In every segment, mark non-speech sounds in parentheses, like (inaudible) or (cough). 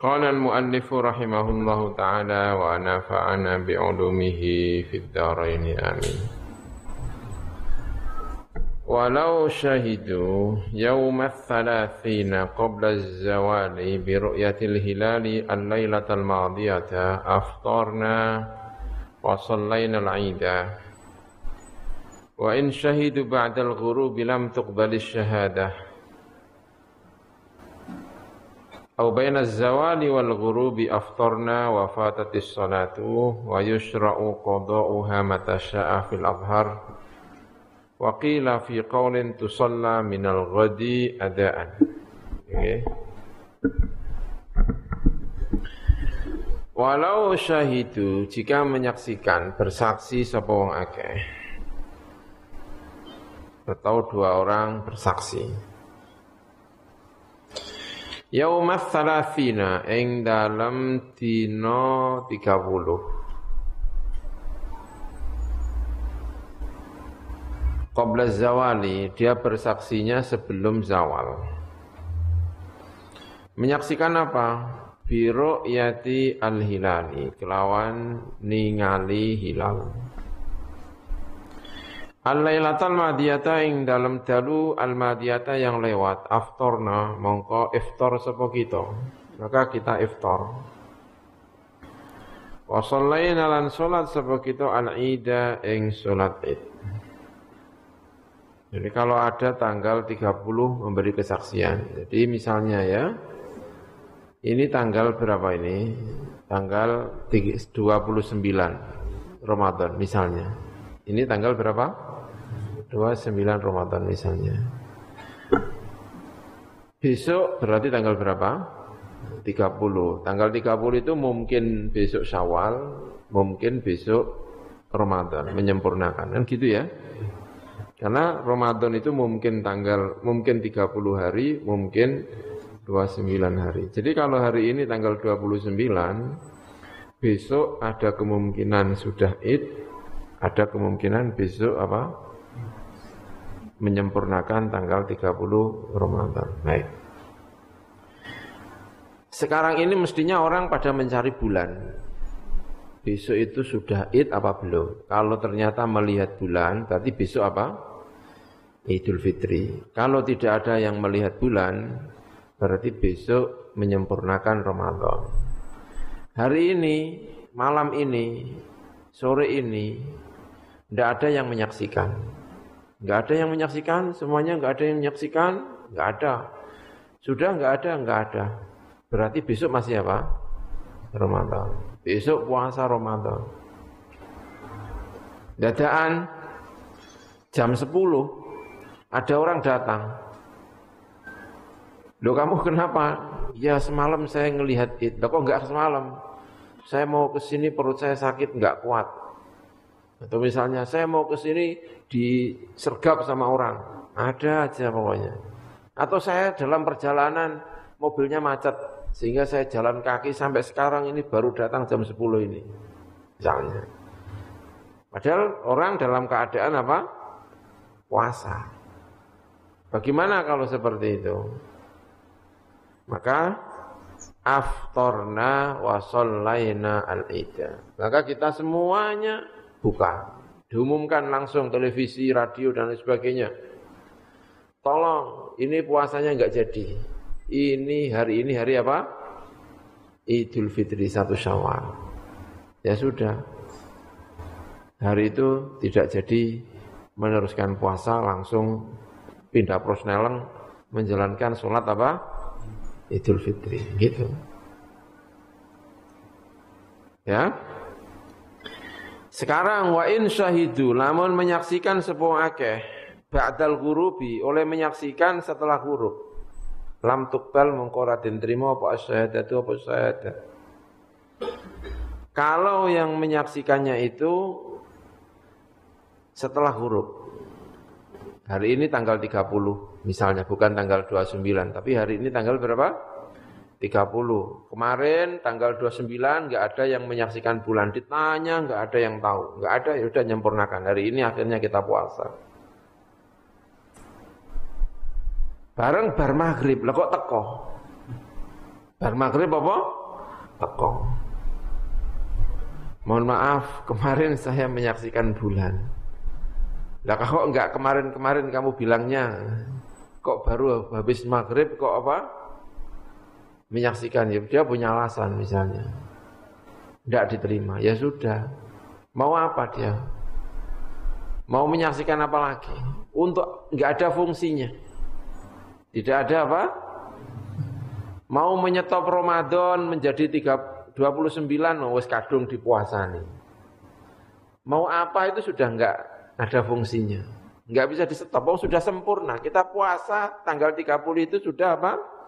قال المؤلف رحمه الله تعالى ونفعنا بعلومه في الدارين آمين. ولو شهدوا يوم الثلاثين قبل الزوال برؤية الهلال الليلة الماضية أفطرنا وصلينا العيد. وإن شهدوا بعد الغروب لم تقبل الشهادة. Au baina zawali wal ghurubi aftarna wa fatatis salatu wa yushra'u qada'uha mata sya'a fil adhar wa qila fi qawlin tusalla minal ghadi adaan. Okay. Walau syahidu jika menyaksikan bersaksi sepawang akeh. Atau dua orang bersaksi. Yaumas salasina ing dalam dino 30 Qabla zawali dia bersaksinya sebelum zawal. Menyaksikan apa? Biro yati al-hilali Kelawan ningali hilal Al-lailatal madiyata ing dalam dalu al-madiyata yang lewat. Aftorna mongko iftar sapa kita? Maka kita iftar wa shallaina lan salat sapa kita al-ida ing salat id. Jadi kalau ada tanggal 30 memberi kesaksian. Jadi misalnya ya ini tanggal berapa ini? Tanggal 29 Ramadan misalnya ini tanggal berapa 29 Ramadan misalnya. Besok berarti tanggal berapa? 30. Tanggal 30 itu mungkin besok Syawal, mungkin besok Ramadan, menyempurnakan. Kan gitu ya? Karena Ramadan itu mungkin tanggal mungkin 30 hari, mungkin 29 hari. Jadi kalau hari ini tanggal 29, besok ada kemungkinan sudah Id, ada kemungkinan besok apa? menyempurnakan tanggal 30 Ramadan. Baik. Sekarang ini mestinya orang pada mencari bulan. Besok itu sudah id apa belum? Kalau ternyata melihat bulan, berarti besok apa? Idul Fitri. Kalau tidak ada yang melihat bulan, berarti besok menyempurnakan Ramadan. Hari ini, malam ini, sore ini, tidak ada yang menyaksikan. Enggak ada yang menyaksikan, semuanya enggak ada yang menyaksikan, enggak ada. Sudah enggak ada, enggak ada. Berarti besok masih apa? Ramadan. Besok puasa Ramadan. Dadaan jam 10 ada orang datang. Loh kamu kenapa? Ya semalam saya ngelihat itu. kok enggak semalam? Saya mau ke sini perut saya sakit enggak kuat. Atau misalnya saya mau ke sini disergap sama orang. Ada aja pokoknya. Atau saya dalam perjalanan mobilnya macet sehingga saya jalan kaki sampai sekarang ini baru datang jam 10 ini. Misalnya. Padahal orang dalam keadaan apa? Puasa. Bagaimana kalau seperti itu? Maka aftorna wa al-ida. Maka kita semuanya buka. Diumumkan langsung televisi, radio dan lain sebagainya. Tolong, ini puasanya enggak jadi. Ini hari ini hari apa? Idul Fitri satu Syawal. Ya sudah. Hari itu tidak jadi meneruskan puasa langsung pindah prosneleng menjalankan sholat apa? Idul Fitri gitu. Ya, sekarang wa in syahidu lamun menyaksikan sebuah akeh ba'dal gurubi oleh menyaksikan setelah huruf lam tukbal mengkora den trimo apa itu apa syahadat. Kalau yang menyaksikannya itu setelah huruf hari ini tanggal 30 misalnya bukan tanggal 29 tapi hari ini tanggal berapa 30. Kemarin tanggal 29 nggak ada yang menyaksikan bulan ditanya nggak ada yang tahu nggak ada ya udah nyempurnakan hari ini akhirnya kita puasa bareng bar maghrib lah kok teko Bar maghrib apa? Teko. Mohon maaf, kemarin saya menyaksikan bulan. Lah kok enggak kemarin-kemarin kamu bilangnya kok baru habis maghrib kok apa? Menyaksikan ya dia punya alasan misalnya. Enggak diterima. Ya sudah. Mau apa dia? Mau menyaksikan apa lagi? Untuk enggak ada fungsinya. Tidak ada apa? Mau menyetop Ramadan menjadi 3, 29 oh, wis kadung dipuasani. Mau apa itu sudah enggak ada fungsinya. Enggak bisa di stop, oh, sudah sempurna. Kita puasa tanggal 30 itu sudah apa?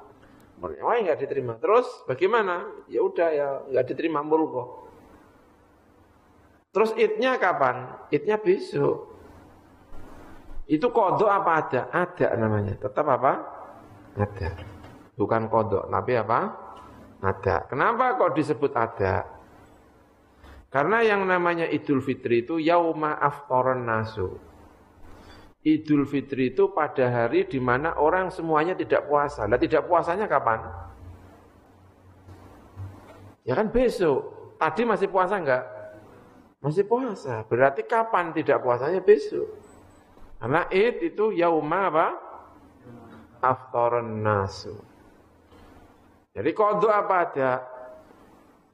Wah enggak diterima. Terus bagaimana? Ya udah ya enggak diterima mulko. Terus idnya kapan? Idnya besok. Itu kodok apa ada? Ada namanya. Tetap apa? Ada. Bukan kodok, tapi apa? Ada. Kenapa kok disebut ada? Karena yang namanya Idul Fitri itu yauma aftoran nasu. Idul Fitri itu pada hari di mana orang semuanya tidak puasa. Lah tidak puasanya kapan? Ya kan besok. Tadi masih puasa enggak? Masih puasa. Berarti kapan tidak puasanya besok? Karena Id itu yauma apa? Aftoran nasu. Jadi kodok apa ada?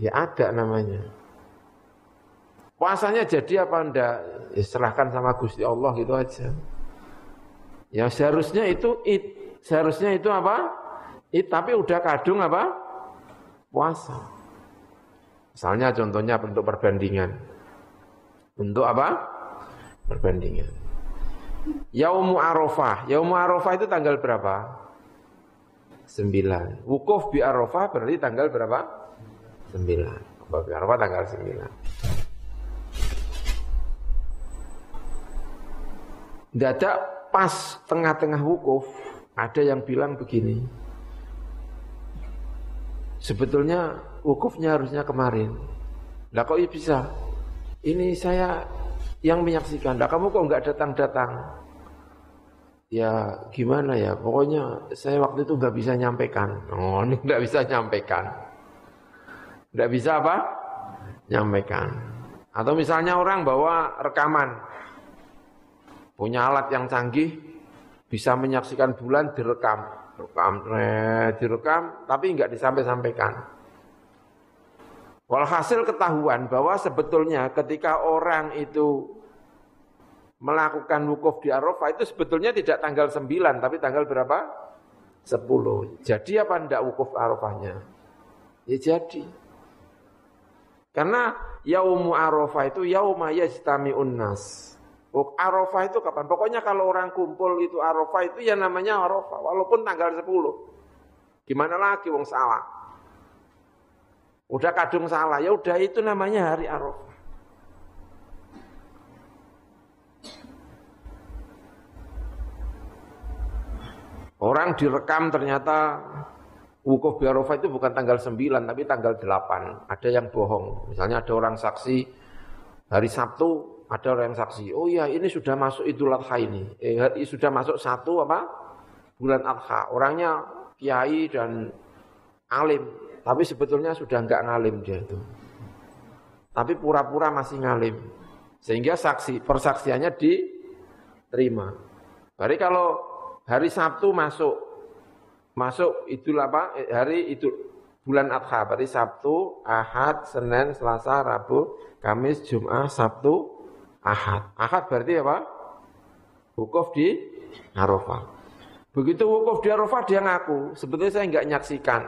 Ya ada namanya. Puasanya jadi apa enggak? Ya, serahkan sama Gusti Allah gitu aja. Ya seharusnya itu it, seharusnya itu apa? It, tapi udah kadung apa? Puasa. Misalnya contohnya bentuk perbandingan. Untuk apa? Perbandingan. Yaumu Arafah. Yaumu Arafah itu tanggal berapa? Sembilan. Wukuf bi Arafah berarti tanggal berapa? Sembilan. Wukuf bi Arafah tanggal sembilan. Ada pas tengah-tengah wukuf, ada yang bilang begini. Sebetulnya wukufnya harusnya kemarin. Lah kok bisa? Ini saya yang menyaksikan. Lah kamu kok nggak datang-datang? Ya gimana ya, pokoknya saya waktu itu nggak bisa nyampaikan. Oh, ini nggak bisa nyampaikan. Nggak bisa apa? Nyampaikan. Atau misalnya orang bawa rekaman, punya alat yang canggih, bisa menyaksikan bulan direkam, rekam, direkam, tapi enggak disampai-sampaikan. Walhasil ketahuan bahwa sebetulnya ketika orang itu melakukan wukuf di Arafah itu sebetulnya tidak tanggal 9 tapi tanggal berapa? 10. Jadi apa enggak wukuf Arafahnya? Ya jadi. Karena yaumu Arafah itu yauma yajtami'un nas. Arafah itu kapan? Pokoknya kalau orang kumpul itu Arafah itu ya namanya Arafah walaupun tanggal 10. Gimana lagi wong salah? Udah kadung salah, ya udah itu namanya hari Arafah. Orang direkam ternyata wukuf di Arafah itu bukan tanggal 9 tapi tanggal 8. Ada yang bohong. Misalnya ada orang saksi hari Sabtu ada orang yang saksi, oh iya ini sudah masuk Idul Adha ini. Eh, sudah masuk satu apa? Bulan Adha. Orangnya kiai dan alim, tapi sebetulnya sudah enggak ngalim dia itu. Tapi pura-pura masih ngalim. Sehingga saksi persaksiannya diterima. Jadi kalau hari Sabtu masuk masuk Idul apa? Eh, hari itu bulan Adha, berarti Sabtu, Ahad, Senin, Selasa, Rabu, Kamis, Jumat, Sabtu, Ahad. Ahad berarti apa? Wukuf di Arafah. Begitu wukuf di Arafah dia ngaku, sebetulnya saya enggak nyaksikan.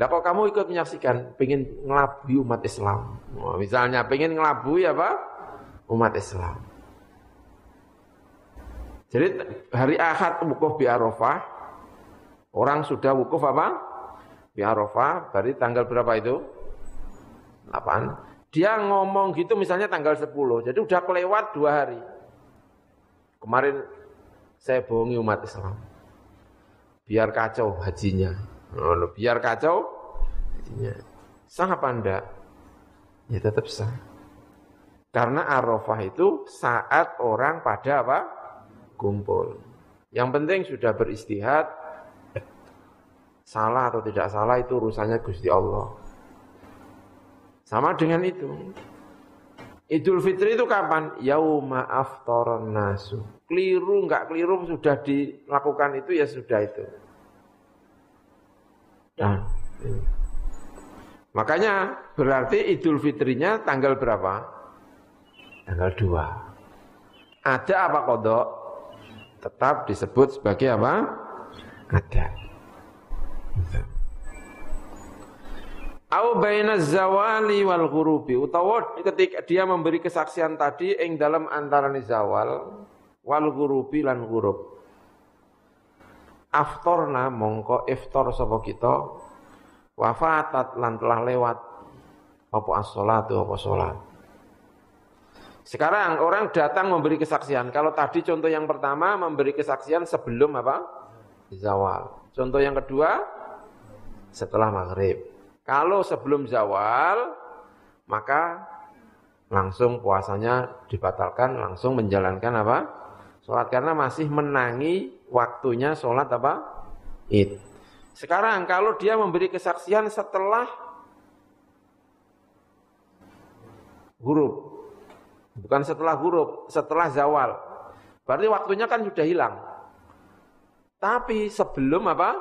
Lah kok kamu ikut menyaksikan, pengen ngelabui umat Islam. Oh, misalnya pengen ngelabui apa? Umat Islam. Jadi hari Ahad wukuf di Arafah, orang sudah wukuf apa? Di Arafah, berarti tanggal berapa itu? 8. Dia ngomong gitu misalnya tanggal 10, jadi udah kelewat dua hari. Kemarin saya bohongi umat Islam. Biar kacau hajinya. Oh, biar kacau hajinya. Sah apa enggak? Ya tetap sah. Karena Arafah itu saat orang pada apa? Kumpul. Yang penting sudah beristihad, Salah atau tidak salah itu urusannya Gusti Allah. Sama dengan itu. Idul Fitri itu kapan? Yauma aftaron nasu. Keliru enggak keliru sudah dilakukan itu ya sudah itu. Nah, makanya berarti Idul Fitrinya tanggal berapa? Tanggal 2. Ada apa kodok? Tetap disebut sebagai apa? Ada. Au baina zawali wal ghurubi utawa ketika dia memberi kesaksian tadi ing dalam antarane zawal wal ghurubi lan ghurub. Aftorna mongko iftar sapa kita wafatat lan telah lewat apa as-salatu apa salat. Sekarang orang datang memberi kesaksian. Kalau tadi contoh yang pertama memberi kesaksian sebelum apa? Zawal. Contoh yang kedua setelah maghrib. Kalau sebelum zawal, maka langsung puasanya dibatalkan, langsung menjalankan apa? Sholat karena masih menangi waktunya sholat apa? Id. Sekarang kalau dia memberi kesaksian setelah huruf, bukan setelah huruf, setelah zawal, berarti waktunya kan sudah hilang. Tapi sebelum apa?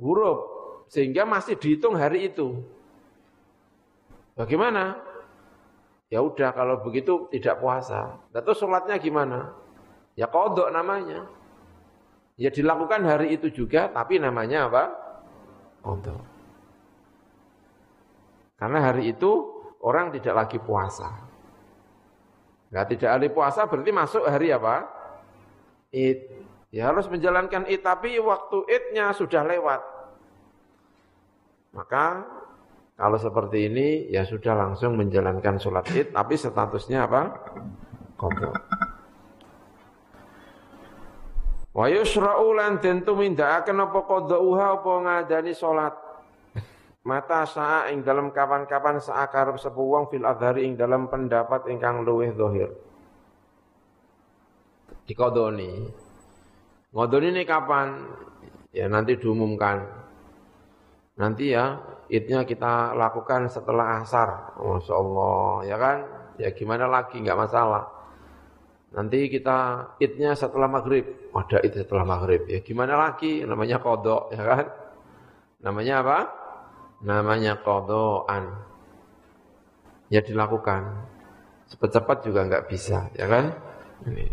Huruf, sehingga masih dihitung hari itu. Bagaimana? Ya udah kalau begitu tidak puasa. Lalu sholatnya gimana? Ya kodok namanya. Ya dilakukan hari itu juga, tapi namanya apa? Kodok. Karena hari itu orang tidak lagi puasa. Nah, tidak hari puasa berarti masuk hari apa? Id. Ya harus menjalankan id, tapi waktu idnya sudah lewat. Maka kalau seperti ini ya sudah langsung menjalankan sholat id, tapi statusnya apa? Kodok. Wa yusra'u lan den tumindakaken apa qadauha apa ngadani salat. Mata sa'a ing dalam kapan-kapan sa'a karep sepu wong fil adhari ing dalam pendapat ingkang luwih zahir. Dikodoni. Ngodoni ini kapan? Ya nanti diumumkan. Nanti ya idnya kita lakukan setelah asar. Masya Allah, ya kan? Ya gimana lagi, nggak masalah. Nanti kita idnya setelah maghrib. Ada id setelah maghrib. Ya gimana lagi? Namanya kodok, ya kan? Namanya apa? Namanya kodokan. Ya dilakukan. Cepat-cepat juga nggak bisa, ya kan? Ini.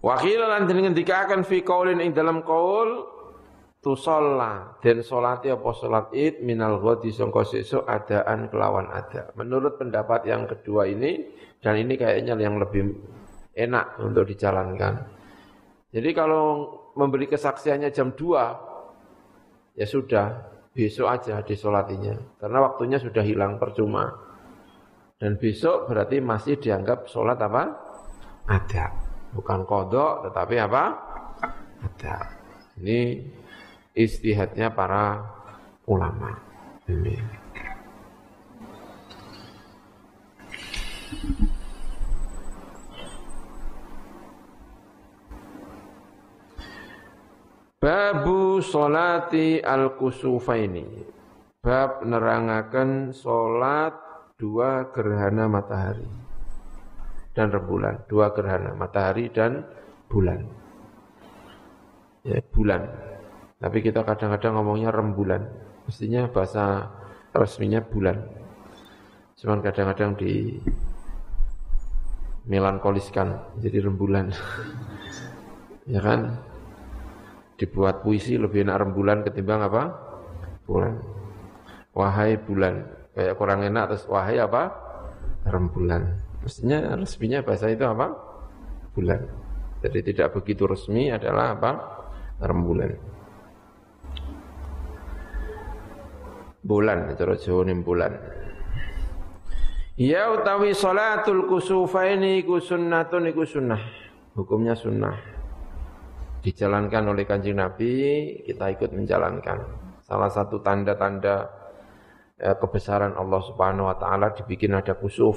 Wakil lan jenengan dikakan fi qaulin ing dalam qaul tusalla dan solati apa solat id minal ghadi sangka sesuk adaan kelawan ada. Menurut pendapat yang kedua ini dan ini kayaknya yang lebih enak untuk dijalankan. Jadi kalau memberi kesaksiannya jam 2 ya sudah besok aja disolatinya karena waktunya sudah hilang percuma. Dan besok berarti masih dianggap sholat apa? Ada. Bukan kodok tetapi apa? Ada. Ini istihadnya para ulama. Ini. Babu solati al-kusufaini. Bab nerangakan solat dua gerhana matahari dan rembulan. Dua gerhana matahari dan bulan. Ya, bulan. Tapi kita kadang-kadang ngomongnya rembulan. Mestinya bahasa resminya bulan. Cuman kadang-kadang di melankoliskan jadi rembulan. (laughs) ya kan? Dibuat puisi lebih enak rembulan ketimbang apa? Bulan. Wahai bulan. Kayak kurang enak terus wahai apa? Rembulan. Mestinya resminya bahasa itu apa? Bulan. Jadi tidak begitu resmi adalah apa? Rembulan. Bulan cara Jawa bulan Ya utawi salatul kusufaini iku sunnatun iku sunnah. Hukumnya sunnah. Dijalankan oleh kanjeng Nabi kita ikut menjalankan. Salah satu tanda-tanda ya, kebesaran Allah Subhanahu wa taala dibikin ada kusuf.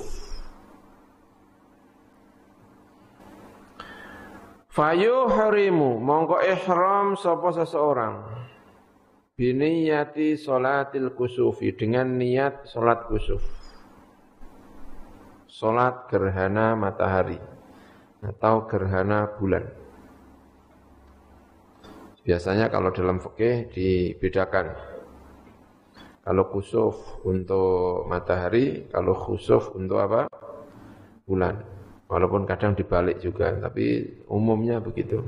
Fayu harimu mongko ihram sapa seseorang biniyati salatil kusufi dengan niat salat kusuf. Salat gerhana matahari atau gerhana bulan. Biasanya kalau dalam fikih dibedakan. Kalau kusuf untuk matahari, kalau khusuf untuk apa? Bulan. Walaupun kadang dibalik juga, tapi umumnya begitu.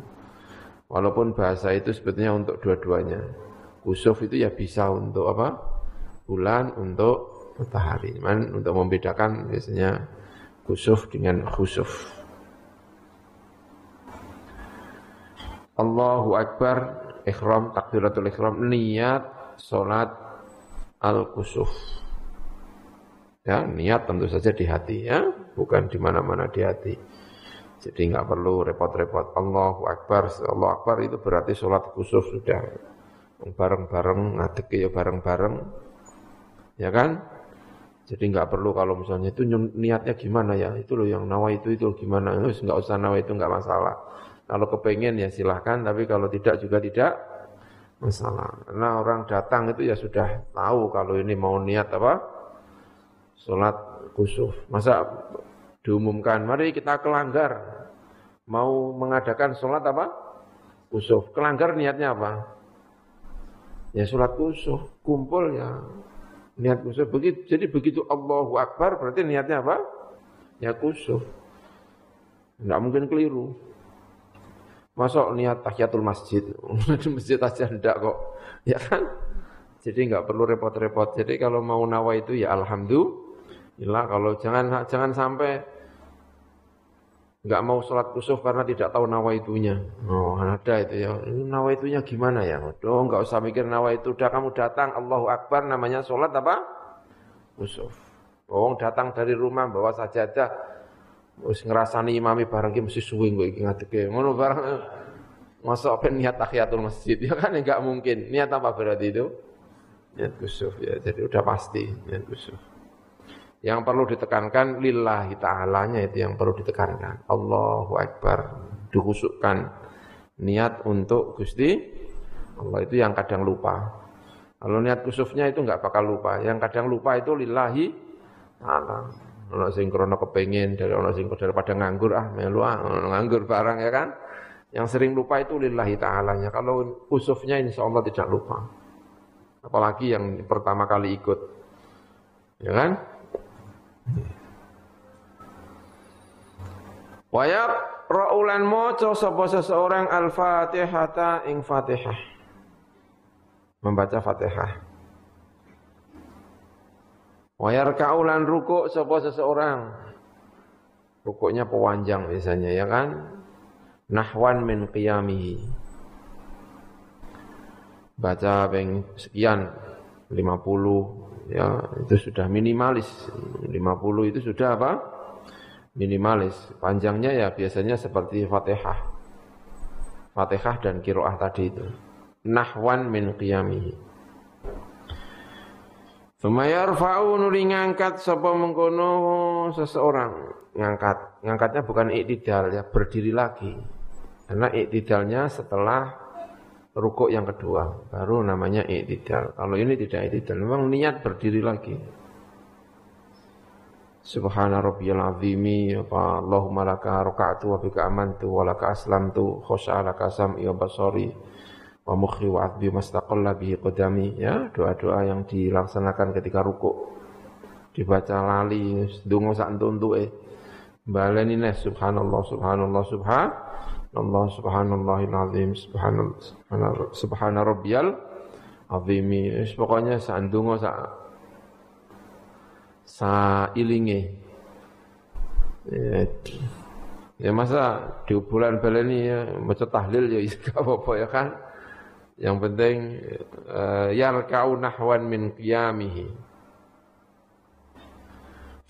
Walaupun bahasa itu sebetulnya untuk dua-duanya. Kusuf itu ya bisa untuk apa? Bulan, untuk matahari. Cuman untuk membedakan biasanya kusuf dengan khusuf. Allahu Akbar, ikhram, takbiratul ikhram, niat salat al-kusuf. Ya, niat tentu saja di hati ya, bukan di mana-mana di hati. Jadi nggak perlu repot-repot. Allahu Akbar, Allahu Akbar itu berarti sholat kusuf sudah bareng-bareng, ngadek ya bareng-bareng, ya kan? Jadi nggak perlu kalau misalnya itu niatnya gimana ya, itu loh yang nawa itu itu gimana, nggak usah nawa itu nggak masalah. Kalau kepengen ya silahkan, tapi kalau tidak juga tidak masalah. Karena orang datang itu ya sudah tahu kalau ini mau niat apa? Sholat kusuf. Masa diumumkan, mari kita kelanggar. Mau mengadakan sholat apa? Kusuf. Kelanggar niatnya apa? Ya sholat kusuf. Kumpul ya niat kusuf. Begitu, jadi begitu Allahu Akbar berarti niatnya apa? Ya kusuf. Tidak mungkin keliru. Masuk niat tahiyatul masjid. (laughs) Masjid aja ndak kok. Ya kan? Jadi enggak perlu repot-repot. Jadi kalau mau nawa itu ya alhamdulillah. Kalau jangan jangan sampai enggak mau sholat kusuf karena tidak tahu nawa itunya. Oh, ada itu ya. Ini nawa itunya gimana ya? Oh, enggak usah mikir nawa itu. Udah kamu datang Allahu Akbar namanya sholat apa? Kusuf. Oh, datang dari rumah bawa sajadah Wis ngrasani imami bareng ki mesti suwi kowe iki ngadeke. Ngono bareng Masa apa niat tahiyatul masjid? Ya kan enggak mungkin. Niat apa berarti itu? Niat kusuf ya. Jadi udah pasti niat kusuf. Yang perlu ditekankan lillahi ta'alanya itu yang perlu ditekankan. Allahu Akbar. Dikhususkan niat untuk Gusti Allah itu yang kadang lupa. Kalau niat kusufnya itu enggak bakal lupa. Yang kadang lupa itu lillahi ta'ala. Ono sing krono kepengin dari ono sing daripada nganggur ah melu ah nganggur barang ya kan. Yang sering lupa itu lillahi ta'alanya. Kalau usufnya insya Allah tidak lupa. Apalagi yang pertama kali ikut. Ya kan? Wayar ra'ulan moco sapa seseorang al-fatihata ing fatihah. Membaca fatihah. Wayar kaulan rukuk sapa seseorang. Rukuknya pewanjang misalnya ya kan. Nahwan min qiyamihi. Baca peng sekian 50 ya itu sudah minimalis. 50 itu sudah apa? Minimalis. Panjangnya ya biasanya seperti Fatihah. Fatihah dan kiroah tadi itu. Nahwan min qiyamihi. Sumayar fa'u nuli ngangkat sapa mengkono seseorang. Ngangkat. Ngangkatnya bukan iktidal ya, berdiri lagi. Karena iktidalnya setelah rukuk yang kedua. Baru namanya iktidal. Kalau ini tidak iktidal, memang niat berdiri lagi. Subhana rabbiyal azimi apa Allahumma laka raka'tu wa bika amantu wa laka aslamtu khosha laka sam'i wa basari wa mukhi wa abdi mastaqalla bihi qadami ya doa-doa yang dilaksanakan ketika rukuk dibaca lali ndonga sak entuk-entuke baleni nes subhanallah subhanallah subhanallah subhanallahil azim subhanallah subhana rabbiyal azimi pokoknya sak ndonga sak sa ilinge ya, ya masa di bulan baleni ya maca tahlil (laughs) ya gak apa-apa ya kan yang penting uh, yarka'u nahwan min qiyamihi.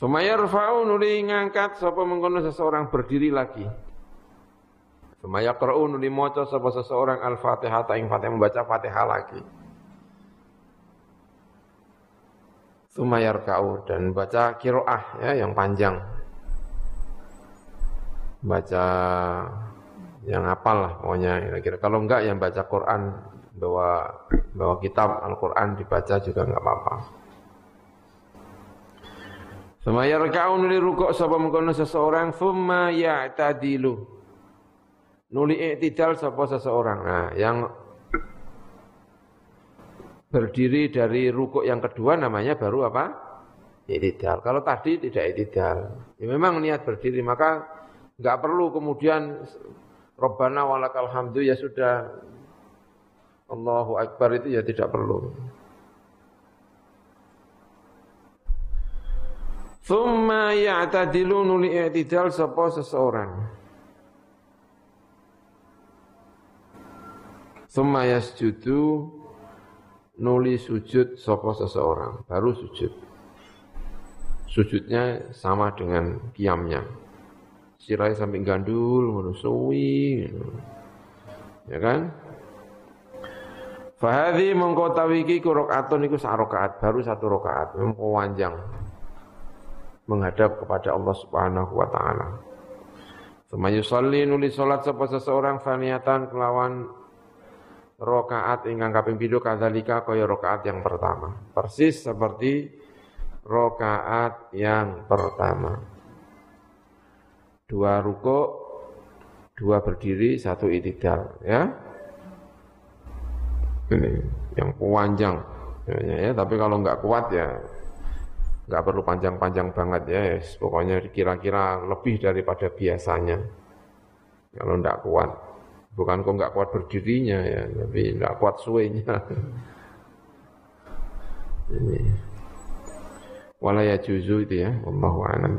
Sumayarfa'u nuli ngangkat sapa mengkono seseorang berdiri lagi. Sumayaqra'u nuli maca sapa seseorang Al-Fatihah ing Fatihah membaca Fatihah lagi. Sumayarka'u dan baca kiroah ya yang panjang. Baca yang apal lah pokoknya kira-kira. Kalau enggak yang baca Quran bawa bawa kitab Al-Qur'an dibaca juga enggak apa-apa. Semaya raka'u nuli rukuk sapa mengkono seseorang thumma ya'tadilu. Nuli i'tidal sapa seseorang. Nah, yang berdiri dari rukuk yang kedua namanya baru apa? I'tidal. Kalau tadi tidak i'tidal. Ya memang niat berdiri maka enggak perlu kemudian Rabbana walakal hamdu ya sudah Allahu Akbar itu ya tidak perlu. Thumma ya'tadilu nuli i'tidal sapa seseorang. Thumma yasjudu nuli sujud sapa seseorang, baru sujud. Sujudnya sama dengan kiamnya. Sirai sampai gandul, suwi. Ya kan? Fahadi mongko tawiki ku rakaatun iku sak rakaat, baru satu rakaat, mengko wanjang menghadap kepada Allah Subhanahu wa taala. Semayu yusalli nuli salat sapa seseorang faniatan kelawan rakaat ingkang kaping pindho kadzalika kaya rakaat yang pertama. Persis seperti rakaat yang pertama. Dua ruko, dua berdiri, satu itidal, ya. Ini yang panjang, ya, ya, tapi kalau nggak kuat ya nggak perlu panjang-panjang banget ya, yes. pokoknya kira-kira lebih daripada biasanya. Kalau nggak kuat, bukan kok nggak kuat berdirinya ya, tapi nggak kuat suenya. Ini. Walaya juzu itu ya, Allahu a'lam.